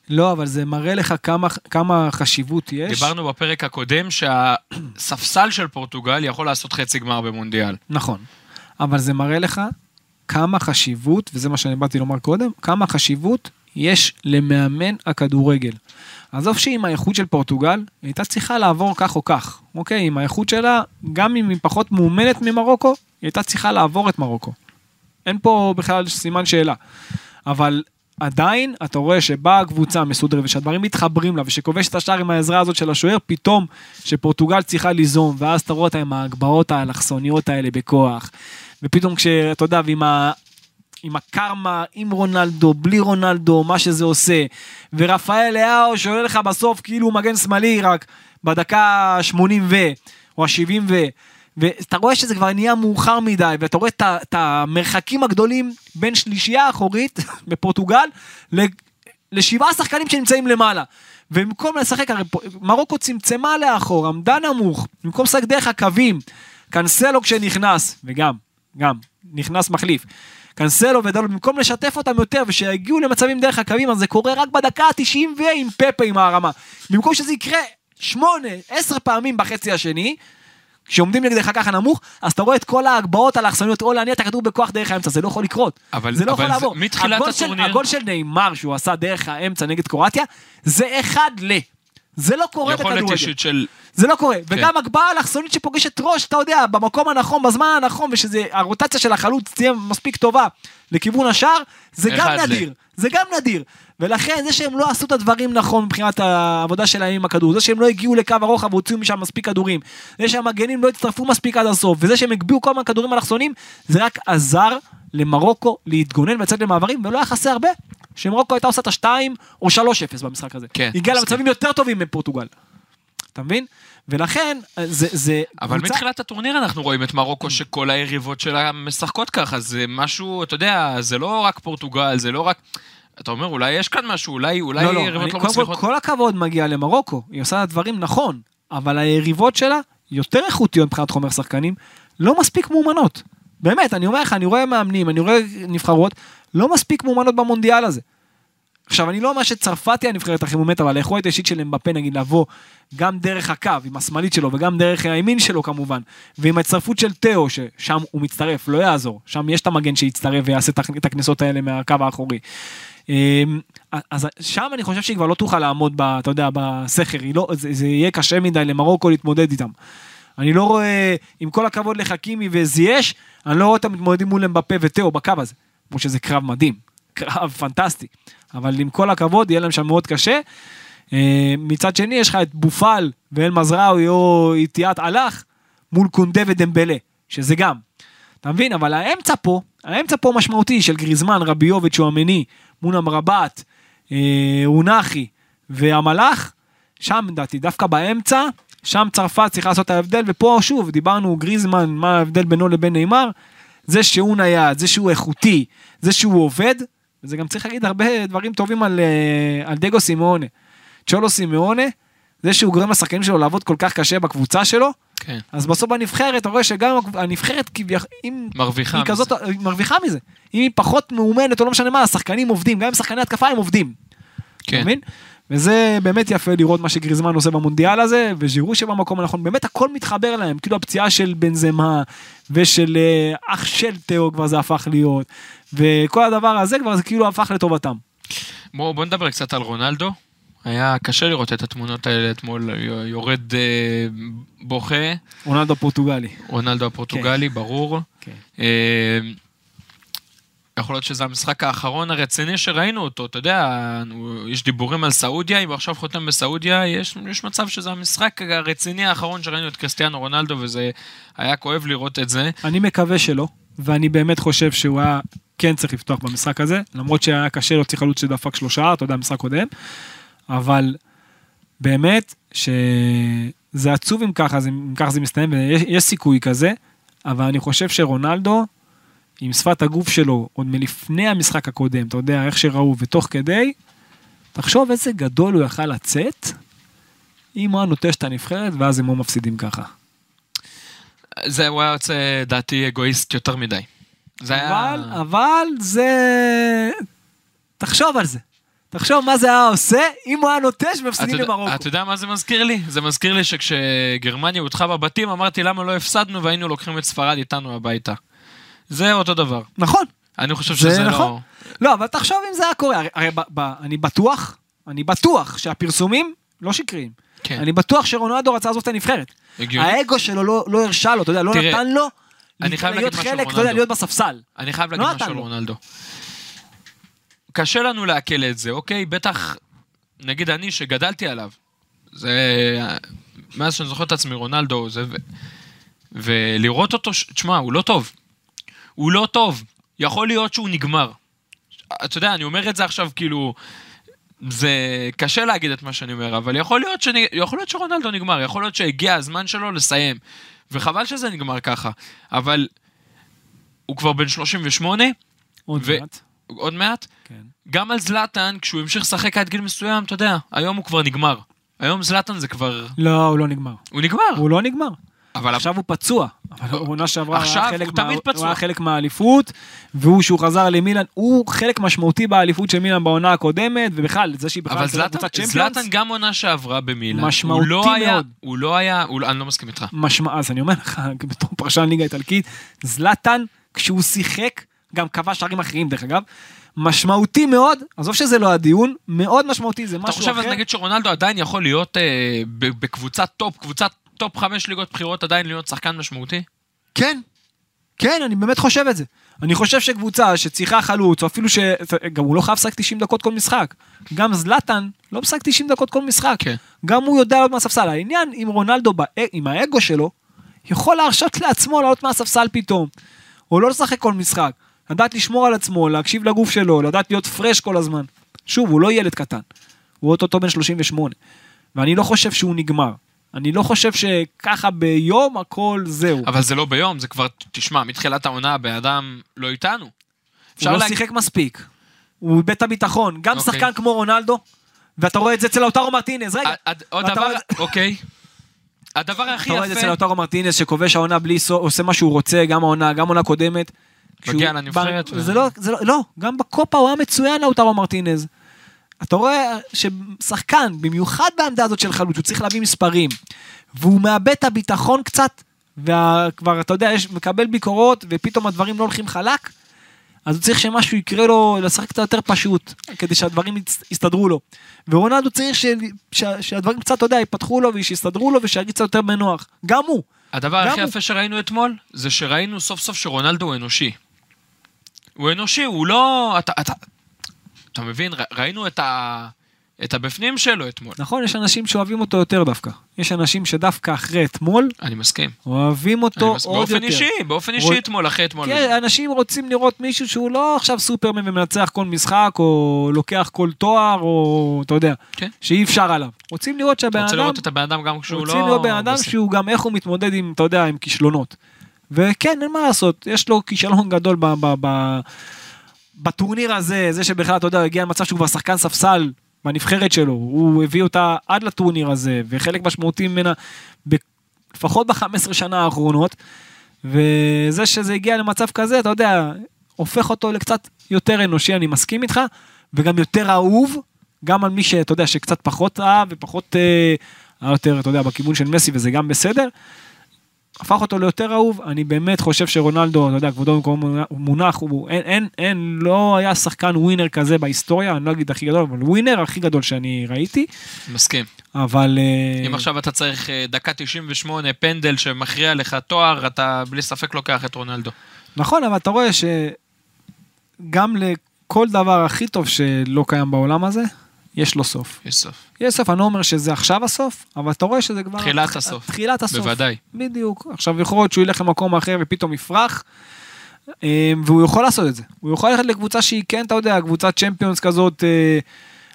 Speaker 2: לא, אבל זה מראה לך כמה, כמה חשיבות יש.
Speaker 3: דיברנו בפרק הקודם שהספסל של פורטוגל יכול לעשות חצי גמר במונדיאל.
Speaker 2: נכון. אבל זה מראה לך כמה חשיבות, וזה מה שאני באתי לומר קודם, כמה חשיבות יש למאמן הכדורגל. עזוב שעם האיכות של פורטוגל, היא הייתה צריכה לעבור כך או כך. אוקיי, עם האיכות שלה, גם אם היא פחות מאומנת ממרוקו, היא הייתה צריכה לעבור את מרוקו. אין פה בכלל סימן שאלה. אבל עדיין אתה רואה שבאה הקבוצה מסודרת ושהדברים מתחברים לה ושכובש את השער עם העזרה הזאת של השוער, פתאום שפורטוגל צריכה ליזום ואז אתה רואה אותה עם ההגבהות האלכסוניות האלה בכוח. ופתאום כשאתה יודע, ועם ה... עם הקרמה, עם רונלדו, בלי רונלדו, מה שזה עושה. ורפאל לאהו שעולה לך בסוף כאילו הוא מגן שמאלי רק בדקה ה-80 ו... או ה-70 ו... ואתה רואה שזה כבר נהיה מאוחר מדי, ואתה רואה את המרחקים הגדולים בין שלישייה האחורית בפורטוגל לשבעה שחקנים שנמצאים למעלה. ובמקום לשחק, הרי מרוקו צמצמה לאחור, עמדה נמוך, במקום לשחק דרך הקווים, קנסלו כשנכנס, וגם, גם, נכנס מחליף. קנסלו ודלו, במקום לשתף אותם יותר ושיגיעו למצבים דרך הקווים, אז זה קורה רק בדקה ה-90 ועם פפה עם הרמה. במקום שזה יקרה שמונה, עשר פעמים בחצי השני, כשעומדים נגדך ככה נמוך, אז אתה רואה את כל ההגבהות האלכסוניות, או להניע את הכדור בכוח דרך האמצע, זה לא יכול לקרות.
Speaker 3: אבל-
Speaker 2: זה לא
Speaker 3: אבל
Speaker 2: יכול
Speaker 3: זה-
Speaker 2: לעבור.
Speaker 3: מתחילת
Speaker 2: הגול של-
Speaker 3: הטורניר-
Speaker 2: הגול של נאמר שהוא עשה דרך האמצע נגד קרואטיה, זה אחד ל... זה לא קורה
Speaker 3: יכולת
Speaker 2: בכדורגל.
Speaker 3: אישית של...
Speaker 2: זה לא קורה.
Speaker 3: כן.
Speaker 2: וגם הגבהה אלכסונית שפוגשת ראש, אתה יודע, במקום הנכון, בזמן הנכון, ושהרוטציה של החלוץ תהיה מספיק טובה לכיוון השער, זה גם
Speaker 3: ל-
Speaker 2: נדיר. זה גם נדיר. ולכן זה שהם לא עשו את הדברים נכון מבחינת העבודה שלהם עם הכדור, זה שהם לא הגיעו לקו הרוחב והוציאו משם מספיק כדורים, זה שהמגנים לא הצטרפו מספיק עד הסוף, וזה שהם הגביהו כל הזמן כדורים אלכסונים, זה רק עזר למרוקו להתגונן ולצאת למעברים, ולא היה חסר הרבה. שמרוקו הייתה עושה את השתיים או שלוש אפס במשחק הזה.
Speaker 3: כן,
Speaker 2: הגיעה. למצבים יותר טובים מפורטוגל. אתה מבין? ולכן, זה... זה
Speaker 3: אבל
Speaker 2: קבוצה-
Speaker 3: מתחילת הטורניר אנחנו רואים את מרוקו שכל היריבות שלה משחקות ככה, זה משהו, אתה יודע, זה לא רק פורטוגל, זה לא רק... אתה אומר, אולי יש כאן משהו, אולי, אולי
Speaker 2: לא, לא,
Speaker 3: יריבות
Speaker 2: אני,
Speaker 3: לא
Speaker 2: קודם כל. כל הכבוד מגיע למרוקו, היא עושה דברים נכון, אבל היריבות שלה יותר איכותיות מבחינת חומר שחקנים, לא מספיק מאומנות. באמת, אני אומר לך, אני רואה מאמנים, אני רואה נבחרות, לא מספיק מאומנות במונדיאל הזה. עכשיו, אני לא אומר שצרפת היא הנבחרת הכי מאומנת, אבל היכולת האישית של אמבפה, נגיד, לבוא גם דרך הקו, עם השמאלית שלו, וגם דרך הימין שלו כמובן, ועם ההצטרפות של תאו, ששם הוא מצטרף, לא יעזור, שם יש את המגן שיצטרף ויעשה את הכ- את הכניסות האלה מהקו האחורי. אמ, אז שם אני חושב שהיא כבר לא תוכל לעמוד, ב, אתה יודע, בסכר, לא, זה, זה יהיה קשה מדי למרוקו להתמודד איתם. אני לא רואה, עם כל הכבוד לחכימי וזייש, אני לא רואה אותם מתמודדים מול אמבפה ותאו בקו הזה. כמו שזה קרב מדהים, קרב פנטסטי. אבל עם כל הכבוד, יהיה להם שם מאוד קשה. אה, מצד שני, יש לך את בופל ואל מזרעוי או איטיאט הלך מול קונדה ודמבלה, שזה גם. אתה מבין? אבל האמצע פה, האמצע פה משמעותי של גריזמן, רביוביץ' או המני, מול המרבט, אה, אונחי והמלאך, שם לדעתי, דווקא באמצע, שם צרפת צריכה לעשות את ההבדל, ופה שוב, דיברנו גריזמן, מה ההבדל בינו לבין נאמר, זה שהוא נייד, זה שהוא איכותי, זה שהוא עובד, וזה גם צריך להגיד הרבה דברים טובים על, אה, על דגו סימאונה. צ'ולו סימאונה, זה שהוא גורם לשחקנים שלו לעבוד כל כך קשה בקבוצה שלו,
Speaker 3: כן.
Speaker 2: אז בסוף בנבחרת, אתה רואה שגם הנבחרת כביכול, אם
Speaker 3: מרוויחה
Speaker 2: היא כזאת, היא מרוויחה מזה. אם היא פחות מאומנת או לא משנה מה, השחקנים עובדים, גם אם שחקני התקפה הם עובדים. אתה
Speaker 3: כן.
Speaker 2: מבין? וזה באמת יפה לראות מה שגריזמן עושה במונדיאל הזה, וז'ירו שבמקום הנכון, באמת הכל מתחבר להם, כאילו הפציעה של בנזמה, ושל אה, אח של תאו כבר זה הפך להיות, וכל הדבר הזה כבר זה כאילו הפך לטובתם.
Speaker 3: בואו בוא נדבר קצת על רונלדו. היה קשה לראות את התמונות האלה אתמול, יורד אה, בוכה,
Speaker 2: רונלדו פורטוגלי.
Speaker 3: רונלדו הפורטוגלי, ברור.
Speaker 2: כן.
Speaker 3: אה, יכול להיות שזה המשחק האחרון הרציני שראינו אותו, אתה יודע, יש דיבורים על סעודיה, אם הוא עכשיו חותם בסעודיה, יש, יש מצב שזה המשחק הרציני האחרון שראינו את קריסטיאנו רונלדו, וזה היה כואב לראות את זה.
Speaker 2: אני מקווה שלא, ואני באמת חושב שהוא היה כן צריך לפתוח במשחק הזה, למרות שהיה קשה להוציא חלוץ שדפק שלושה, אתה יודע, משחק קודם, אבל באמת שזה עצוב אם ככה, אם ככה זה מסתיים, ויש יש סיכוי כזה, אבל אני חושב שרונלדו, עם שפת הגוף שלו, עוד מלפני המשחק הקודם, אתה יודע, איך שראו, ותוך כדי, תחשוב איזה גדול הוא יכל לצאת, אם הוא היה נוטש את הנבחרת, ואז הם לא מפסידים ככה.
Speaker 3: זה, הוא היה יוצא, דעתי, אגואיסט יותר מדי. זה היה...
Speaker 2: אבל, אבל זה... תחשוב על זה. תחשוב מה זה היה עושה אם הוא היה נוטש
Speaker 3: יודע-
Speaker 2: למרוקו.
Speaker 3: אתה יודע מה זה מזכיר לי? זה מזכיר לי שכשגרמניה הודחה בבתים, אמרתי למה לא הפסדנו והיינו לוקחים את ספרד איתנו הביתה. זה אותו דבר.
Speaker 2: נכון,
Speaker 3: אני חושב
Speaker 2: זה
Speaker 3: שזה
Speaker 2: נכון.
Speaker 3: לא...
Speaker 2: לא, אבל תחשוב אם זה היה קורה. הרי, הרי ב, ב, אני בטוח, אני בטוח שהפרסומים לא שקריים.
Speaker 3: כן.
Speaker 2: אני בטוח שרונלדו רצה לעזוב את הנבחרת.
Speaker 3: הגיוני.
Speaker 2: האגו שלו לא, לא הרשה לו, אתה יודע, לא
Speaker 3: תראה,
Speaker 2: נתן לו
Speaker 3: אני חייב
Speaker 2: להיות חלק, אתה יודע. להיות בספסל.
Speaker 3: אני חייב
Speaker 2: לא
Speaker 3: להגיד
Speaker 2: נתן
Speaker 3: משהו על. רונלדו. קשה לנו לעכל את זה, אוקיי? בטח, נגיד אני שגדלתי עליו. זה... מאז שאני זוכר את עצמי, רונלדו, זה... ו... ולראות אותו, תשמע, הוא לא טוב. הוא לא טוב. יכול להיות שהוא נגמר. אתה יודע, אני אומר את זה עכשיו כאילו... זה קשה להגיד את מה שאני אומר, אבל יכול להיות, שאני, יכול להיות שרונלדו נגמר, יכול להיות שהגיע הזמן שלו לסיים. וחבל שזה נגמר ככה. אבל הוא כבר בן 38,
Speaker 2: עוד
Speaker 3: ו-
Speaker 2: מעט.
Speaker 3: עוד מעט.
Speaker 2: כן.
Speaker 3: גם על זלאטן, כשהוא המשיך לשחק עד גיל מסוים, אתה יודע, היום הוא כבר נגמר. היום זלאטן זה כבר...
Speaker 2: לא, הוא לא נגמר.
Speaker 3: הוא נגמר.
Speaker 2: הוא לא נגמר.
Speaker 3: אבל
Speaker 2: עכשיו הוא פצוע, אבל עונה שעברה
Speaker 3: עכשיו
Speaker 2: היה חלק
Speaker 3: הוא תמיד
Speaker 2: הוא. היה חלק מהאליפות, והוא שהוא חזר למילאן, הוא חלק משמעותי באליפות של מילאן בעונה הקודמת, ובכלל, זה שהיא בכלל
Speaker 3: אבל זלאטן,
Speaker 2: קבוצת צ'מפיונס,
Speaker 3: זלאטן גם עונה שעברה במילאן.
Speaker 2: משמעותי
Speaker 3: הוא לא היה,
Speaker 2: מאוד.
Speaker 3: הוא לא היה, הוא, לא- אני לא מסכים איתך.
Speaker 2: משמע, אז אני אומר לך, בתור פרשן ליגה איטלקית, זלאטן, כשהוא שיחק, גם כבש שערים אחרים דרך אגב, משמעותי מאוד, עזוב שזה לא הדיון, מאוד משמעותי, זה
Speaker 3: אתה
Speaker 2: משהו
Speaker 3: חושב אז
Speaker 2: אחר.
Speaker 3: נגיד שרונלדו עדיין יכול להיות אה, בקבוצת top, קבוצת top חמש ליגות בכירות עדיין להיות שחקן משמעותי?
Speaker 2: כן, כן, אני באמת חושב את זה. אני חושב שקבוצה שצריכה חלוץ, או אפילו ש... גם הוא לא חייב לשחק 90 דקות כל משחק. גם זלאטן לא משחק 90 דקות כל משחק.
Speaker 3: כן.
Speaker 2: גם הוא יודע לעלות מהספסל. העניין עם רונלדו, בא- עם האגו שלו, יכול להרשות לעצמו לעלות מהספסל פתאום. או לא לשחק כל משחק. לדעת לשמור על עצמו, להקשיב לגוף שלו, לדעת להיות fresh כל הזמן. שוב, הוא לא ילד קטן, הוא אוטוטו בן 38, ואני לא חושב שהוא נגמר. אני לא חושב שככה ביום הכל זהו.
Speaker 3: אבל זה לא ביום, זה כבר, תשמע, מתחילת העונה הבן אדם לא איתנו.
Speaker 2: הוא לא
Speaker 3: להגיד,
Speaker 2: שיחק מספיק. הוא איבד את הביטחון. גם
Speaker 3: אוקיי.
Speaker 2: שחקן כמו רונלדו, ואתה רואה את זה אצל לאוטרו מרטינז, רגע.
Speaker 3: עד- עוד
Speaker 2: ואתה
Speaker 3: דבר, אוקיי. הדבר הכי
Speaker 2: אתה רואה את זה אצל
Speaker 3: יפה,
Speaker 2: לאוטרו מרטינז שכובש העונה בלי סוף, עושה מה שהוא רוצה, גם העונה, גם עונה קודמת.
Speaker 3: מגיע לנבחרת
Speaker 2: לא, זה לא, לא, גם בקופה הוא היה מצוין לאוטרו מרטינז. אתה רואה ששחקן, במיוחד בעמדה הזאת של חלוץ, הוא צריך להביא מספרים, והוא מאבד את הביטחון קצת, וכבר, אתה יודע, יש, מקבל ביקורות, ופתאום הדברים לא הולכים חלק, אז הוא צריך שמשהו יקרה לו, לשחק קצת יותר פשוט, כדי שהדברים יסתדרו לו. ורונלדו צריך ש, ש, שהדברים קצת, אתה יודע, יפתחו לו ושיסתדרו לו ושירגיש קצת יותר בנוח. גם הוא.
Speaker 3: הדבר
Speaker 2: גם
Speaker 3: הכי
Speaker 2: הוא-
Speaker 3: יפה שראינו אתמול, זה שראינו סוף סוף שרונלדו הוא אנושי. הוא אנושי, הוא לא... אתה, אתה, אתה מבין? ראינו את, ה, את הבפנים שלו אתמול.
Speaker 2: נכון, יש אנשים שאוהבים אותו יותר דווקא. יש אנשים שדווקא אחרי אתמול,
Speaker 3: אני מסכים.
Speaker 2: אוהבים אותו
Speaker 3: מסכים.
Speaker 2: עוד
Speaker 3: באופן
Speaker 2: יותר.
Speaker 3: אישי, באופן אישי
Speaker 2: רוצ-
Speaker 3: אתמול, אחרי אתמול.
Speaker 2: כן, אנשים רוצים לראות מישהו שהוא לא עכשיו סופרמן ומנצח כל משחק, או לוקח כל תואר, או אתה יודע,
Speaker 3: כן.
Speaker 2: שאי אפשר עליו. רוצים לראות שהבן
Speaker 3: רוצה
Speaker 2: אדם,
Speaker 3: לראות את הבן אדם גם כשהוא לא...
Speaker 2: רוצים לראות בן אדם
Speaker 3: בסדר.
Speaker 2: שהוא גם איך הוא מתמודד עם, אתה יודע, עם כישלונות. וכן, אין מה לעשות, יש לו כישלון גדול ב... ב, ב בטורניר הזה, זה שבכלל, אתה יודע, הגיע למצב שהוא כבר שחקן ספסל בנבחרת שלו, הוא הביא אותה עד לטורניר הזה, וחלק משמעותי ממנה, לפחות ב-15 שנה האחרונות, וזה שזה הגיע למצב כזה, אתה יודע, הופך אותו לקצת יותר אנושי, אני מסכים איתך, וגם יותר אהוב, גם על מי שאתה יודע, שקצת פחות אהב ופחות, אה, יותר, אתה יודע, בכיוון של מסי, וזה גם בסדר. הפך אותו ליותר אהוב, אני באמת חושב שרונלדו, אתה יודע, כבודו במקום מונח, הוא, אין, אין, אין, לא היה שחקן ווינר כזה בהיסטוריה, אני לא אגיד הכי גדול, אבל ווינר הכי גדול שאני ראיתי,
Speaker 3: מסכים.
Speaker 2: אבל... אה,
Speaker 3: אם עכשיו אתה צריך אה, דקה 98 פנדל שמכריע לך תואר, אתה בלי ספק לוקח את רונלדו.
Speaker 2: נכון, אבל אתה רואה שגם לכל דבר הכי טוב שלא קיים בעולם הזה, יש לו סוף.
Speaker 3: יש סוף.
Speaker 2: יש סוף, אני לא אומר שזה עכשיו הסוף, אבל אתה רואה שזה כבר...
Speaker 3: תחילת הסוף.
Speaker 2: תחילת הסוף.
Speaker 3: בוודאי.
Speaker 2: בדיוק. עכשיו יכול להיות שהוא ילך למקום אחר ופתאום יפרח, אה, והוא יכול לעשות את זה. הוא יכול ללכת לקבוצה שהיא כן, אתה יודע, קבוצת צ'מפיונס כזאת, אה,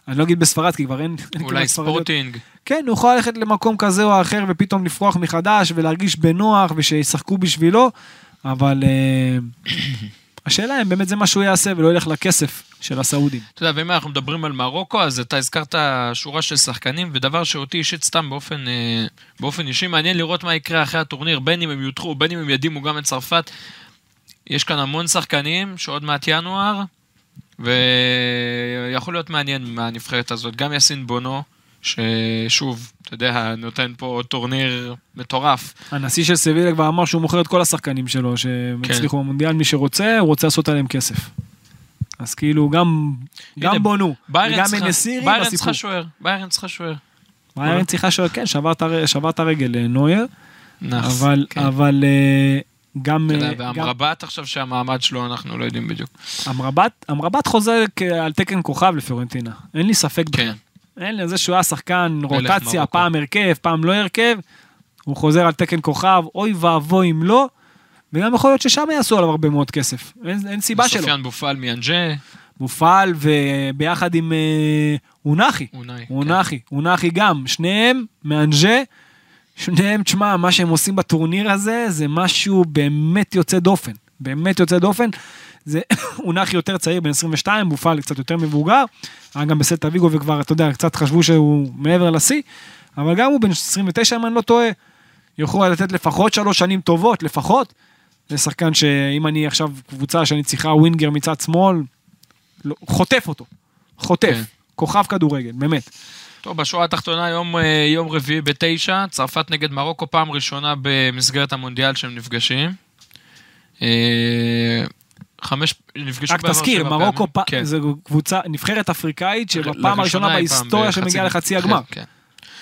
Speaker 2: אני לא אגיד בספרד, כי כבר אין... אין
Speaker 3: אולי
Speaker 2: ספרדיות.
Speaker 3: ספורטינג.
Speaker 2: כן, הוא יכול ללכת למקום כזה או אחר ופתאום לפרוח מחדש ולהרגיש בנוח ושישחקו בשבילו, אבל אה, השאלה אם באמת זה מה שהוא יעשה ולא ילך לכסף של הסעודים.
Speaker 3: אתה יודע, ואם אנחנו מדברים על מרוקו, אז אתה הזכרת שורה של שחקנים, ודבר שאותי אישית סתם באופן, אה, באופן אישי מעניין לראות מה יקרה אחרי הטורניר, בין אם הם יודחו, בין אם הם ידימו גם את צרפת. יש כאן המון שחקנים שעוד מעט ינואר, ויכול להיות מעניין מהנבחרת הזאת. גם יאסין בונו, ששוב, אתה יודע, נותן פה טורניר מטורף.
Speaker 2: הנשיא של סבילה כבר אמר שהוא מוכר את כל השחקנים שלו שהם
Speaker 3: כן.
Speaker 2: הצליחו במונדיאל, מי שרוצה, הוא רוצה לעשות עליהם כסף. אז כאילו גם,
Speaker 3: הנה,
Speaker 2: גם בונו,
Speaker 3: ביירן
Speaker 2: וגם מנסירי
Speaker 3: ביירן
Speaker 2: בסיפור.
Speaker 3: צריכה שוער, ביירן צריכה שוער.
Speaker 2: ביירן צריכה שוער, כן, שבר את הרגל אה, נויר,
Speaker 3: נאחס,
Speaker 2: אבל,
Speaker 3: כן.
Speaker 2: אבל אה, גם,
Speaker 3: אתה
Speaker 2: אה,
Speaker 3: יודע,
Speaker 2: גם
Speaker 3: והמרבט עכשיו שהמעמד שלו, אנחנו לא יודעים בדיוק.
Speaker 2: אמרבת, אמרבת חוזר על תקן כוכב לפיורנטינה, אין לי ספק בכלל. אין לי, זה שהוא היה שחקן רוטציה. פעם הרכב, פעם לא הרכב, הוא חוזר על תקן כוכב, אוי ואבוי אם לא, וגם יכול להיות ששם יעשו עליו הרבה מאוד כסף, אין, אין סיבה שלא.
Speaker 3: סופיאן בופל מאנג'ה,
Speaker 2: מופעל וביחד עם אה, אונחי,
Speaker 3: אונאי. כן.
Speaker 2: אונחי, אונחי גם, שניהם מאנג'ה, שניהם, תשמע, מה שהם עושים בטורניר הזה, זה משהו באמת יוצא דופן, באמת יוצא דופן. זה אונחי יותר צעיר, בן 22, מופעל קצת יותר מבוגר, היה גם בסלטה ויגו וכבר, אתה יודע, קצת חשבו שהוא מעבר לשיא, אבל גם הוא בן 29, אם אני לא טועה, יכול לתת לפחות שלוש שנים טובות, לפחות. זה שחקן שאם אני עכשיו קבוצה שאני צריכה ווינגר מצד שמאל, לא, חוטף אותו, חוטף,
Speaker 3: כן.
Speaker 2: כוכב כדורגל, באמת.
Speaker 3: טוב, בשורה התחתונה, יום, אה, יום רביעי בתשע, צרפת נגד מרוקו, פעם ראשונה במסגרת המונדיאל שהם נפגשים. חמש, נפגשו
Speaker 2: רק תזכיר, מרוקו. פ...
Speaker 3: כן.
Speaker 2: זו קבוצה, נבחרת אפריקאית שבפעם
Speaker 3: לראשונה
Speaker 2: הראשונה
Speaker 3: אי פעם
Speaker 2: בהיסטוריה שמגיעה לחצי
Speaker 3: כן,
Speaker 2: הגמר,
Speaker 3: כן.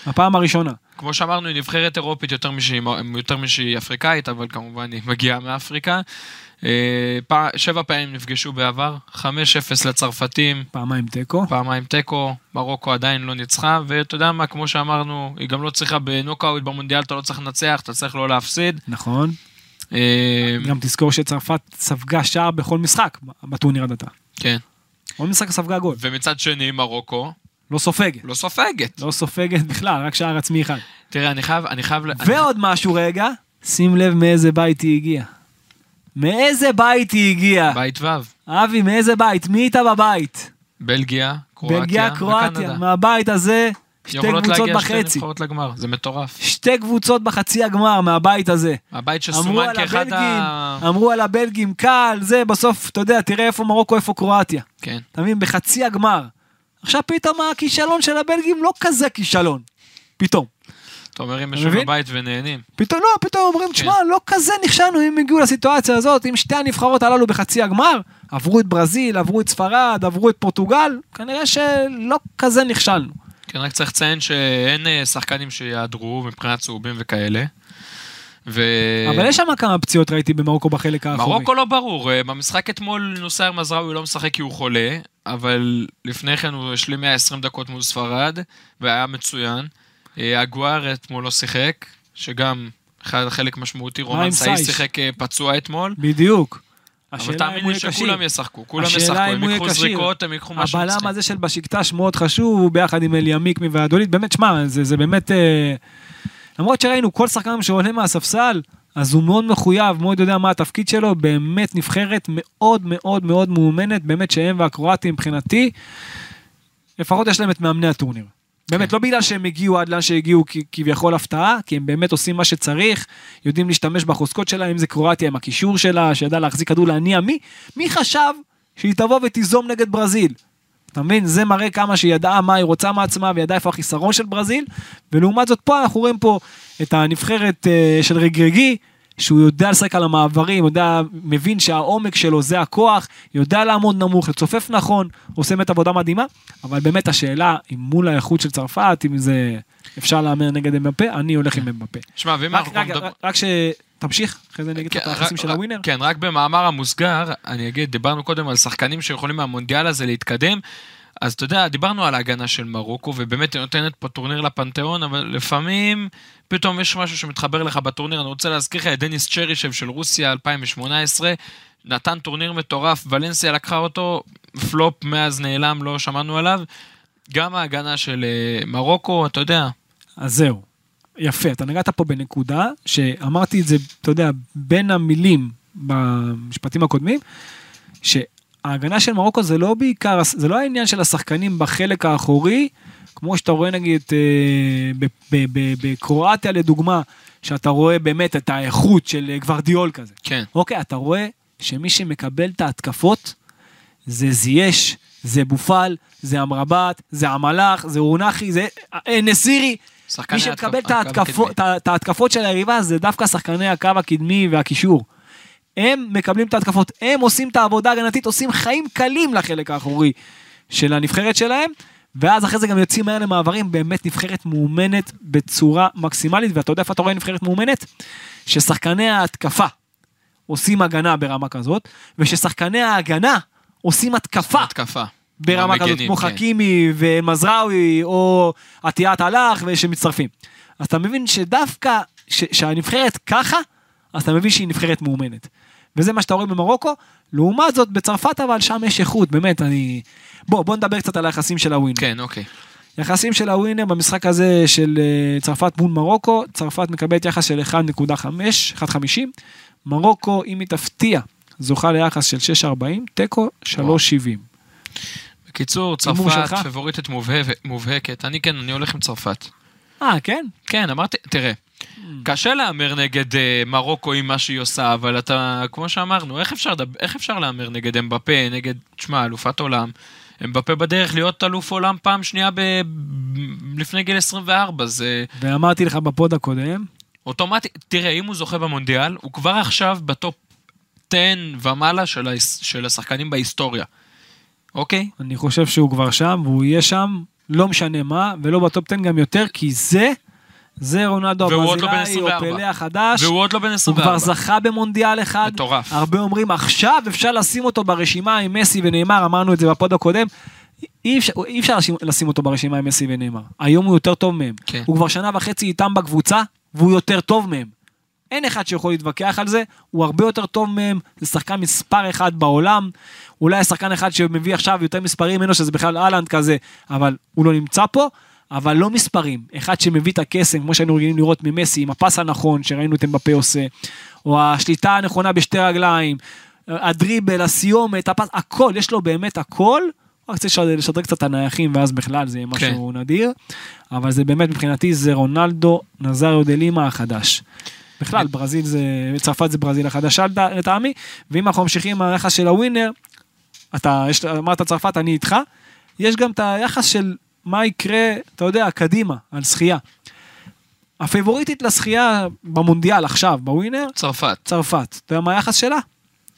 Speaker 2: הפעם הראשונה.
Speaker 3: כמו שאמרנו, היא נבחרת אירופית יותר משהיא, יותר משהיא אפריקאית, אבל כמובן היא מגיעה מאפריקה. אה, שבע פעמים נפגשו בעבר, 5-0 לצרפתים,
Speaker 2: פעמיים תיקו.
Speaker 3: פעמיים תיקו, מרוקו עדיין לא ניצחה, ואתה יודע מה, כמו שאמרנו, היא גם לא צריכה בנוקאוט במונדיאל, אתה לא צריך לנצח, אתה צריך לא להפסיד.
Speaker 2: נכון.
Speaker 3: אה,
Speaker 2: גם תזכור שצרפת ספגה שער בכל משחק בטורניר עד עתה.
Speaker 3: כן.
Speaker 2: כל משחק ספגה גול.
Speaker 3: ומצד שני, מרוקו
Speaker 2: לא סופגת.
Speaker 3: לא סופגת.
Speaker 2: לא סופגת בכלל, רק שער עצמי אחד.
Speaker 3: תראה, אני חייב, אני חייב...
Speaker 2: ועוד משהו רגע, שים לב מאיזה בית היא הגיעה. מאיזה בית היא הגיעה?
Speaker 3: בית ו',
Speaker 2: אבי, מאיזה בית? מי איתה בבית?
Speaker 3: בלגיה, קרואטיה
Speaker 2: בלגיה, קרואטיה. מהבית הזה, שתי
Speaker 3: יכולות
Speaker 2: קבוצות בחצי.
Speaker 3: נבחרות לגמר, זה מטורף.
Speaker 2: שתי קבוצות בחצי הגמר מהבית הזה.
Speaker 3: הבית שסומן כאחד
Speaker 2: הבלגים,
Speaker 3: ה...
Speaker 2: אמרו על הבלגים קל, זה, בסוף, אתה יודע, תראה איפה מרוקו, איפה קרואטיה.
Speaker 3: כן.
Speaker 2: אתה מבין? בחצי הגמר. עכשיו פתאום הכישלון של הבלגים לא כזה כישלון. פתאום.
Speaker 3: אתה אומר, הם יושבים? בבית ונהנים.
Speaker 2: פתאום לא, פתאום אומרים,
Speaker 3: כן.
Speaker 2: תשמע, לא כזה נכשלנו אם הגיעו לסיטואציה הזאת, אם שתי הנבחרות הללו בחצי הגמר, עברו את ברזיל, עברו את ספרד, עברו את פורטוגל, כנראה שלא כזה נכשלנו.
Speaker 3: כן, רק צריך לציין שאין אה, שחקנים שיעדרו מבחינת צהובים וכאלה. ו...
Speaker 2: אבל יש שם כמה פציעות ראיתי במרוקו בחלק האחורי.
Speaker 3: מרוקו לא ברור, אה, במשחק אתמול נוסר מזרעוי לא משחק כי הוא חולה, אבל לפני כן הוא השלים 120 דקות מול ספרד, והיה מצוין. אה, אגואר אתמול לא שיחק, שגם חלק משמעותי, רומן סאי? שיחק פצוע אתמול.
Speaker 2: בדיוק.
Speaker 3: אבל תאמין לי שכולם. ישחקו, כולם ישחקו, הם ייקחו. זריקות, הם ייקחו מה שהם
Speaker 2: הבלם. הזה של בשקטש מאוד חשוב, הוא ביחד עם אלימיקמי והדולית, באמת, שמע, זה, זה באמת... אה, למרות שראינו כל שחקן שעולה מהספסל, אז הוא מאוד מחויב, מאוד יודע מה התפקיד שלו, באמת נבחרת מאוד מאוד מאוד מאומנת, באמת שהם והקרואטים מבחינתי, לפחות יש להם את מאמני הטורניר. באמת. לא בגלל שהם הגיעו עד לאן שהגיעו כביכול הפתעה, כי הם באמת עושים מה שצריך, יודעים להשתמש בחוזקות שלה, אם זה קרואטיה עם הקישור שלה, שידע להחזיק כדור להניע. מי, מי חשב שהיא תבוא ותיזום נגד ברזיל? אתה מבין? זה מראה כמה שהיא ידעה מה היא רוצה מעצמה וידעה איפה החיסרון של ברזיל, ולעומת זאת פה אנחנו רואים פה את הנבחרת אה, של רגרגי, שהוא יודע לשחק על המעברים, יודע, מבין שהעומק שלו זה הכוח, יודע לעמוד נמוך, לצופף נכון, עושה באמת עבודה מדהימה, אבל באמת השאלה, אם מול האיכות של צרפת, אם זה אפשר להמר נגד אמבפה, אני הולך עם אמבפה.
Speaker 3: שמע, ואם
Speaker 2: רק,
Speaker 3: אנחנו
Speaker 2: רגע,
Speaker 3: מדברים...
Speaker 2: רק- רק שתמשיך, אחרי זה אני אגיד לך את
Speaker 3: כן,
Speaker 2: היחסים
Speaker 3: רק-
Speaker 2: של ה winner.
Speaker 3: כן, רק במאמר המוסגר, אני אגיד, דיברנו קודם על שחקנים שיכולים מהמונדיאל הזה להתקדם, אז אתה יודע, דיברנו על ההגנה של מרוקו, ובאמת היא נותנת פה טורניר לפנתיאון, אבל לפעמים פתאום יש משהו שמתחבר לך בטורניר. אני רוצה להזכיר לך את דניס צ'רישב של רוסיה 2018, נתן טורניר מטורף, ולנסיה לקחה אותו, פלופ מאז נעלם, לא שמענו עליו. גם ההגנה של אה, מרוקו, אתה יודע,
Speaker 2: אז זהו. יפה, אתה נגעת פה בנקודה שאמרתי את זה, אתה יודע, בין המילים במשפטים הקודמים, שההגנה של מרוקו זה לא בעיקר, זה לא העניין של השחקנים בחלק האחורי, כמו שאתה רואה נגיד אה, בקרואטיה לדוגמה, שאתה רואה באמת את האיכות של גוורדיאול כזה.
Speaker 3: כן.
Speaker 2: אוקיי, אתה רואה שמי שמקבל את ההתקפות זה זייש, זה בופל, זה אמרבת, זה המלאך, זה אורנחי, זה אה, נסירי. מי שמקבל את ההתקפות של היריבה זה דווקא שחקני הקו הקדמי והקישור. הם מקבלים את ההתקפות, הם עושים את העבודה ההגנתית, עושים חיים קלים לחלק האחורי של הנבחרת שלהם, ואז אחרי זה גם יוצאים מהר למעברים, באמת נבחרת מאומנת בצורה מקסימלית, ואתה יודע איפה אתה רואה נבחרת מאומנת? ששחקני ההתקפה עושים הגנה ברמה כזאת, וששחקני ההגנה עושים התקפה
Speaker 3: התקפה.
Speaker 2: ברמה כזאת,
Speaker 3: המגנים,
Speaker 2: כמו
Speaker 3: כן.
Speaker 2: חכימי ומזרעוי או עטיית הלך ושמצטרפים. אז אתה מבין שדווקא ש- שהנבחרת ככה, אז אתה מבין שהיא נבחרת מאומנת. וזה מה שאתה רואה במרוקו, לעומת זאת בצרפת אבל שם יש איכות, באמת, אני... בוא, בוא נדבר קצת על היחסים של הווינר.
Speaker 3: כן, אוקיי.
Speaker 2: יחסים של הווינר במשחק הזה של אה, צרפת מול מרוקו, צרפת מקבלת יחס של 1.5, 1.50, מרוקו, אם היא תפתיע, זוכה ליחס של 6.40, תיקו 3.70.
Speaker 3: בקיצור,
Speaker 2: הימור
Speaker 3: צרפת? פבוריטית מובהק- מובהקת. אני כן, אני הולך עם צרפת.
Speaker 2: אה, כן?
Speaker 3: כן, אמרתי, תראה, קשה להמר נגד אה, מרוקו עם מה שהיא עושה, אבל אתה, כמו שאמרנו, איך אפשר, איך אפשר להמר נגד אמבפה, נגד, תשמע, אלופת עולם. אמבפה בדרך להיות אלוף עולם פעם שנייה ב... לפני גיל 24, זה
Speaker 2: ואמרתי לך ב pod הקודם,
Speaker 3: אוטומטי, תראה, אם הוא זוכה במונדיאל, הוא כבר עכשיו ב top 10 ומעלה של, ההיס- של השחקנים בהיסטוריה. אוקיי?
Speaker 2: אני חושב שהוא כבר שם, והוא יהיה שם, לא משנה מה, ולא ב top 10 גם יותר, כי זה, זה רונלדו
Speaker 3: עוד לא
Speaker 2: הברזילאי, או
Speaker 3: 24.
Speaker 2: פלה החדש.
Speaker 3: והוא עוד לא בן
Speaker 2: הוא
Speaker 3: 24.
Speaker 2: כבר זכה במונדיאל אחד.
Speaker 3: מטורף.
Speaker 2: הרבה אומרים, עכשיו אפשר לשים אותו ברשימה עם מסי וניימאר, אמרנו את זה ב pod הקודם. אי אפשר, אי אפשר לשים, לשים אותו ברשימה עם מסי ונאמר. היום הוא יותר טוב מהם.
Speaker 3: כן.
Speaker 2: הוא כבר שנה וחצי איתם בקבוצה, והוא יותר טוב מהם. אין אחד שיכול להתווכח על זה, הוא הרבה יותר טוב מהם, זה שחקן מספר אחד בעולם, אולי שחקן אחד שמביא עכשיו יותר מספרים ממנו, שזה בכלל אהלנד כזה, אבל הוא לא נמצא פה, אבל לא מספרים. אחד שמביא את הקסם, כמו שהיינו רגילים לראות ממסי, עם הפס הנכון שראינו את אמבפה עושה, או השליטה הנכונה בשתי רגליים, הדריבל, הסיומת, הפס, הכל, יש לו באמת הכל. רק צריך לשדרג קצת את הנייחים ואז בכלל זה יהיה משהו
Speaker 3: כן.
Speaker 2: נדיר. אבל זה באמת מבחינתי זה רונלדו נזריו דה לימה החדש. בכלל ברזיל זה, צרפת זה ברזיל החדשה לטע- לטעמי, ואם אנחנו ממשיכים עם היחס של הווינר, אתה יש, אמרת צרפת אני איתך, יש גם את היחס של מה יקרה, אתה יודע, קדימה, על שחייה. הפייבוריטית לשחייה במונדיאל עכשיו, בווינר,
Speaker 3: צרפת.
Speaker 2: צרפת. אתה יודע מה היחס שלה?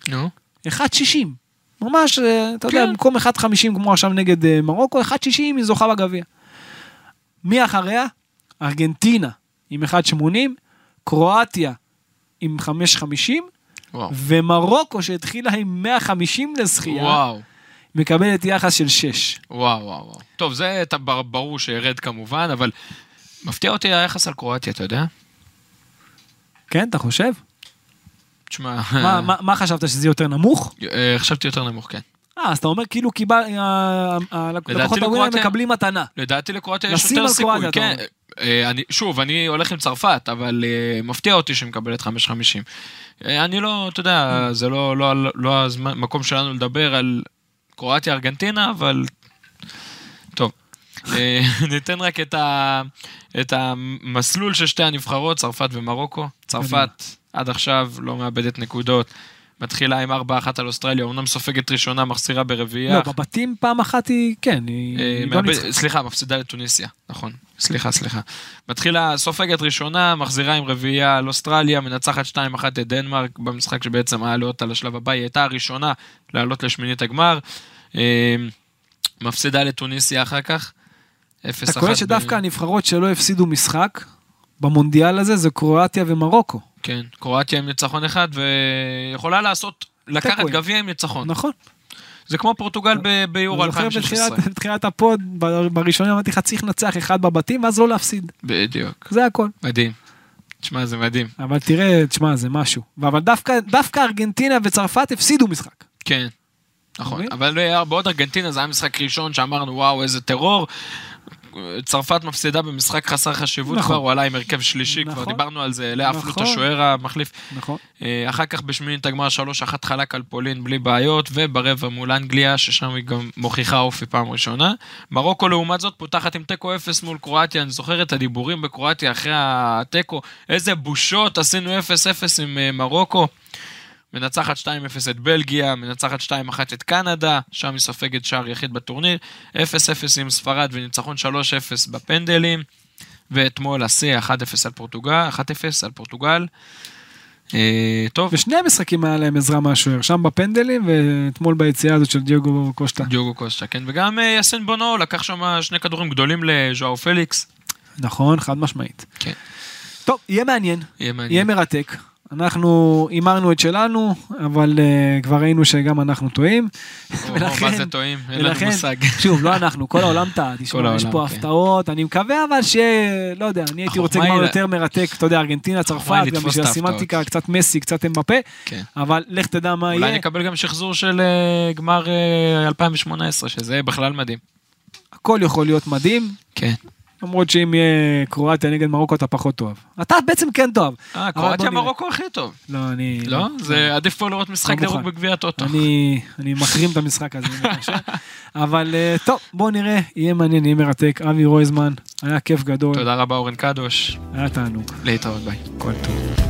Speaker 3: נו.
Speaker 2: 1.60. ממש, אה, אתה יודע,
Speaker 3: כן.
Speaker 2: במקום 1.50 כמו עכשיו נגד אה, מרוקו, 1.60 היא זוכה בגביע. מי אחריה? ארגנטינה עם 1.80, קרואטיה עם 5.50,
Speaker 3: וואו.
Speaker 2: ומרוקו שהתחילה עם 150 לשחייה,
Speaker 3: וואו.
Speaker 2: מקבלת יחס של 6.
Speaker 3: וואו, וואו, וואו. טוב, זה ברור שירד כמובן, אבל מפתיע אותי היחס על קרואטיה, אתה יודע?
Speaker 2: כן, אתה חושב?
Speaker 3: תשמע,
Speaker 2: מה- מה- מה חשבת, שזה יותר נמוך?
Speaker 3: אה, חשבתי יותר נמוך, כן.
Speaker 2: אה, אז אתה אומר כאילו קיבל, לקוחות הווינר מקבלים מתנה.
Speaker 3: לדעתי לקרואטיה יש יותר סיכוי, כן. אה, אני, שוב, אני הולך עם צרפת, אבל אה, מפתיע אותי שמקבלת 5.50. אה, אני לא, אתה יודע, זה לא, לא, לא, לא המקום שלנו לדבר על קרואטיה, ארגנטינה, אבל... טוב. אה, ניתן רק את, ה, את המסלול של שתי הנבחרות, צרפת ומרוקו. צרפת עד עכשיו לא מאבדת נקודות. מתחילה עם 4-1 על אוסטרליה, אומנם סופגת ראשונה, מחסירה ברביעייה.
Speaker 2: לא, בבתים פעם אחת היא, כן, היא
Speaker 3: אה,
Speaker 2: היא לא ניצחה.
Speaker 3: סליחה, מפסידה לטוניסיה, נכון. סליחה, סליחה. מתחילה, סופגת ראשונה, מחזירה עם רביעייה על אוסטרליה, מנצחת 2-1 את דנמרק במשחק שבעצם היה לעלות על השלב הבא, היא הייתה הראשונה לעלות לשמינית הגמר. אה, מפסידה לטוניסיה אחר כך. 0-1.
Speaker 2: אתה קולט
Speaker 3: ב-
Speaker 2: שדווקא הנבחרות שלא הפסידו משחק במונדיאל הזה זה קרואטיה ומרוקו.
Speaker 3: כן, קרואטיה עם ניצחון אחד, ויכולה לעשות, לקחת. גביע עם ניצחון.
Speaker 2: נכון.
Speaker 3: זה כמו פורטוגל ביורו
Speaker 2: אני זוכר
Speaker 3: 2016.
Speaker 2: בתחילת- ה pod, ב- בראשונים אמרתי לך צריך לנצח אחד בבתים ואז לא להפסיד.
Speaker 3: בדיוק.
Speaker 2: זה הכל.
Speaker 3: מדהים. תשמע, זה מדהים. אבל
Speaker 2: תראה, תשמע, זה משהו. אבל דווקא דווקא ארגנטינה וצרפת הפסידו משחק.
Speaker 3: כן. נכון? אבל היה- בעוד ארגנטינה זה היה משחק ראשון שאמרנו וואו איזה טרור. צרפת מפסידה במשחק חסר חשיבות
Speaker 2: נכון.
Speaker 3: כבר, הוא עלה עם הרכב שלישי, כבר
Speaker 2: נכון.
Speaker 3: דיברנו על זה, לאה
Speaker 2: נכון.
Speaker 3: פלוט השוער המחליף.
Speaker 2: נכון.
Speaker 3: אה, אחר כך בשמינית הגמר 3-1 חלק על פולין בלי בעיות, וברבע מול אנגליה, ששם היא גם מוכיחה אופי פעם ראשונה. מרוקו לעומת זאת פותחת עם תיקו 0 מול קרואטיה, אני זוכר את הדיבורים בקרואטיה אחרי התיקו, איזה בושות, עשינו 0-0 עם אה, מרוקו. מנצחת 2-0 את בלגיה, מנצחת 2-1 את קנדה, שם היא סופגת שער יחיד בטורניר, 0-0 עם ספרד וניצחון 3-0 בפנדלים, ואתמול השיא 1-0 על פורטוגל, 1-0 על פורטוגל. אה, טוב,
Speaker 2: ושני המשחקים היה להם עזרה מהשוער, שם בפנדלים ואתמול ביציאה הזאת של דיוגו קושטה.
Speaker 3: דיוגו קוסטה, כן, וגם אה, יסן בונו לקח שם שני כדורים גדולים לז'או פליקס.
Speaker 2: נכון, חד משמעית.
Speaker 3: כן.
Speaker 2: טוב, יהיה מעניין,
Speaker 3: יהיה
Speaker 2: יהיה
Speaker 3: מעניין.
Speaker 2: מרתק. אנחנו הימרנו את שלנו, אבל uh, כבר ראינו שגם אנחנו טועים.
Speaker 3: או, מה זה טועים? אין לנו
Speaker 2: ולכן,
Speaker 3: מושג.
Speaker 2: שוב, לא אנחנו, כל העולם טעה, תשמע, יש פה
Speaker 3: כן.
Speaker 2: הפתעות, אני מקווה אבל ש... לא יודע, אני הייתי רוצה גמר יותר מרתק, אתה יודע, ארגנטינה, צרפת, גם בשביל. הסמנטיקה, קצת מסי, קצת אמבפה,
Speaker 3: כן.
Speaker 2: אבל לך תדע מה
Speaker 3: אולי
Speaker 2: יהיה,
Speaker 3: נקבל גם שחזור של אה, גמר אה, 2018, שזה בכלל מדהים.
Speaker 2: הכל יכול להיות מדהים,
Speaker 3: כן.
Speaker 2: למרות שאם יהיה קרואטיה נגד מרוקו אתה פחות תאהב. אתה בעצם כן תאהב.
Speaker 3: אה, קרואטיה. מרוקו הכי טוב.
Speaker 2: לא, אני...
Speaker 3: לא? זה עדיף פה לראות משחק
Speaker 2: לא
Speaker 3: דירוג
Speaker 2: מוכן.
Speaker 3: בגביע הטוטו.
Speaker 2: אני, מחרים את המשחק הזה. אבל אה, טוב, בואו נראה, יהיה מעניין, יהיה מרתק. אבי רויזמן, היה כיף גדול,
Speaker 3: תודה רבה אורן קדוש,
Speaker 2: היה תענוג,
Speaker 3: להתראות ביי.
Speaker 2: כל טוב.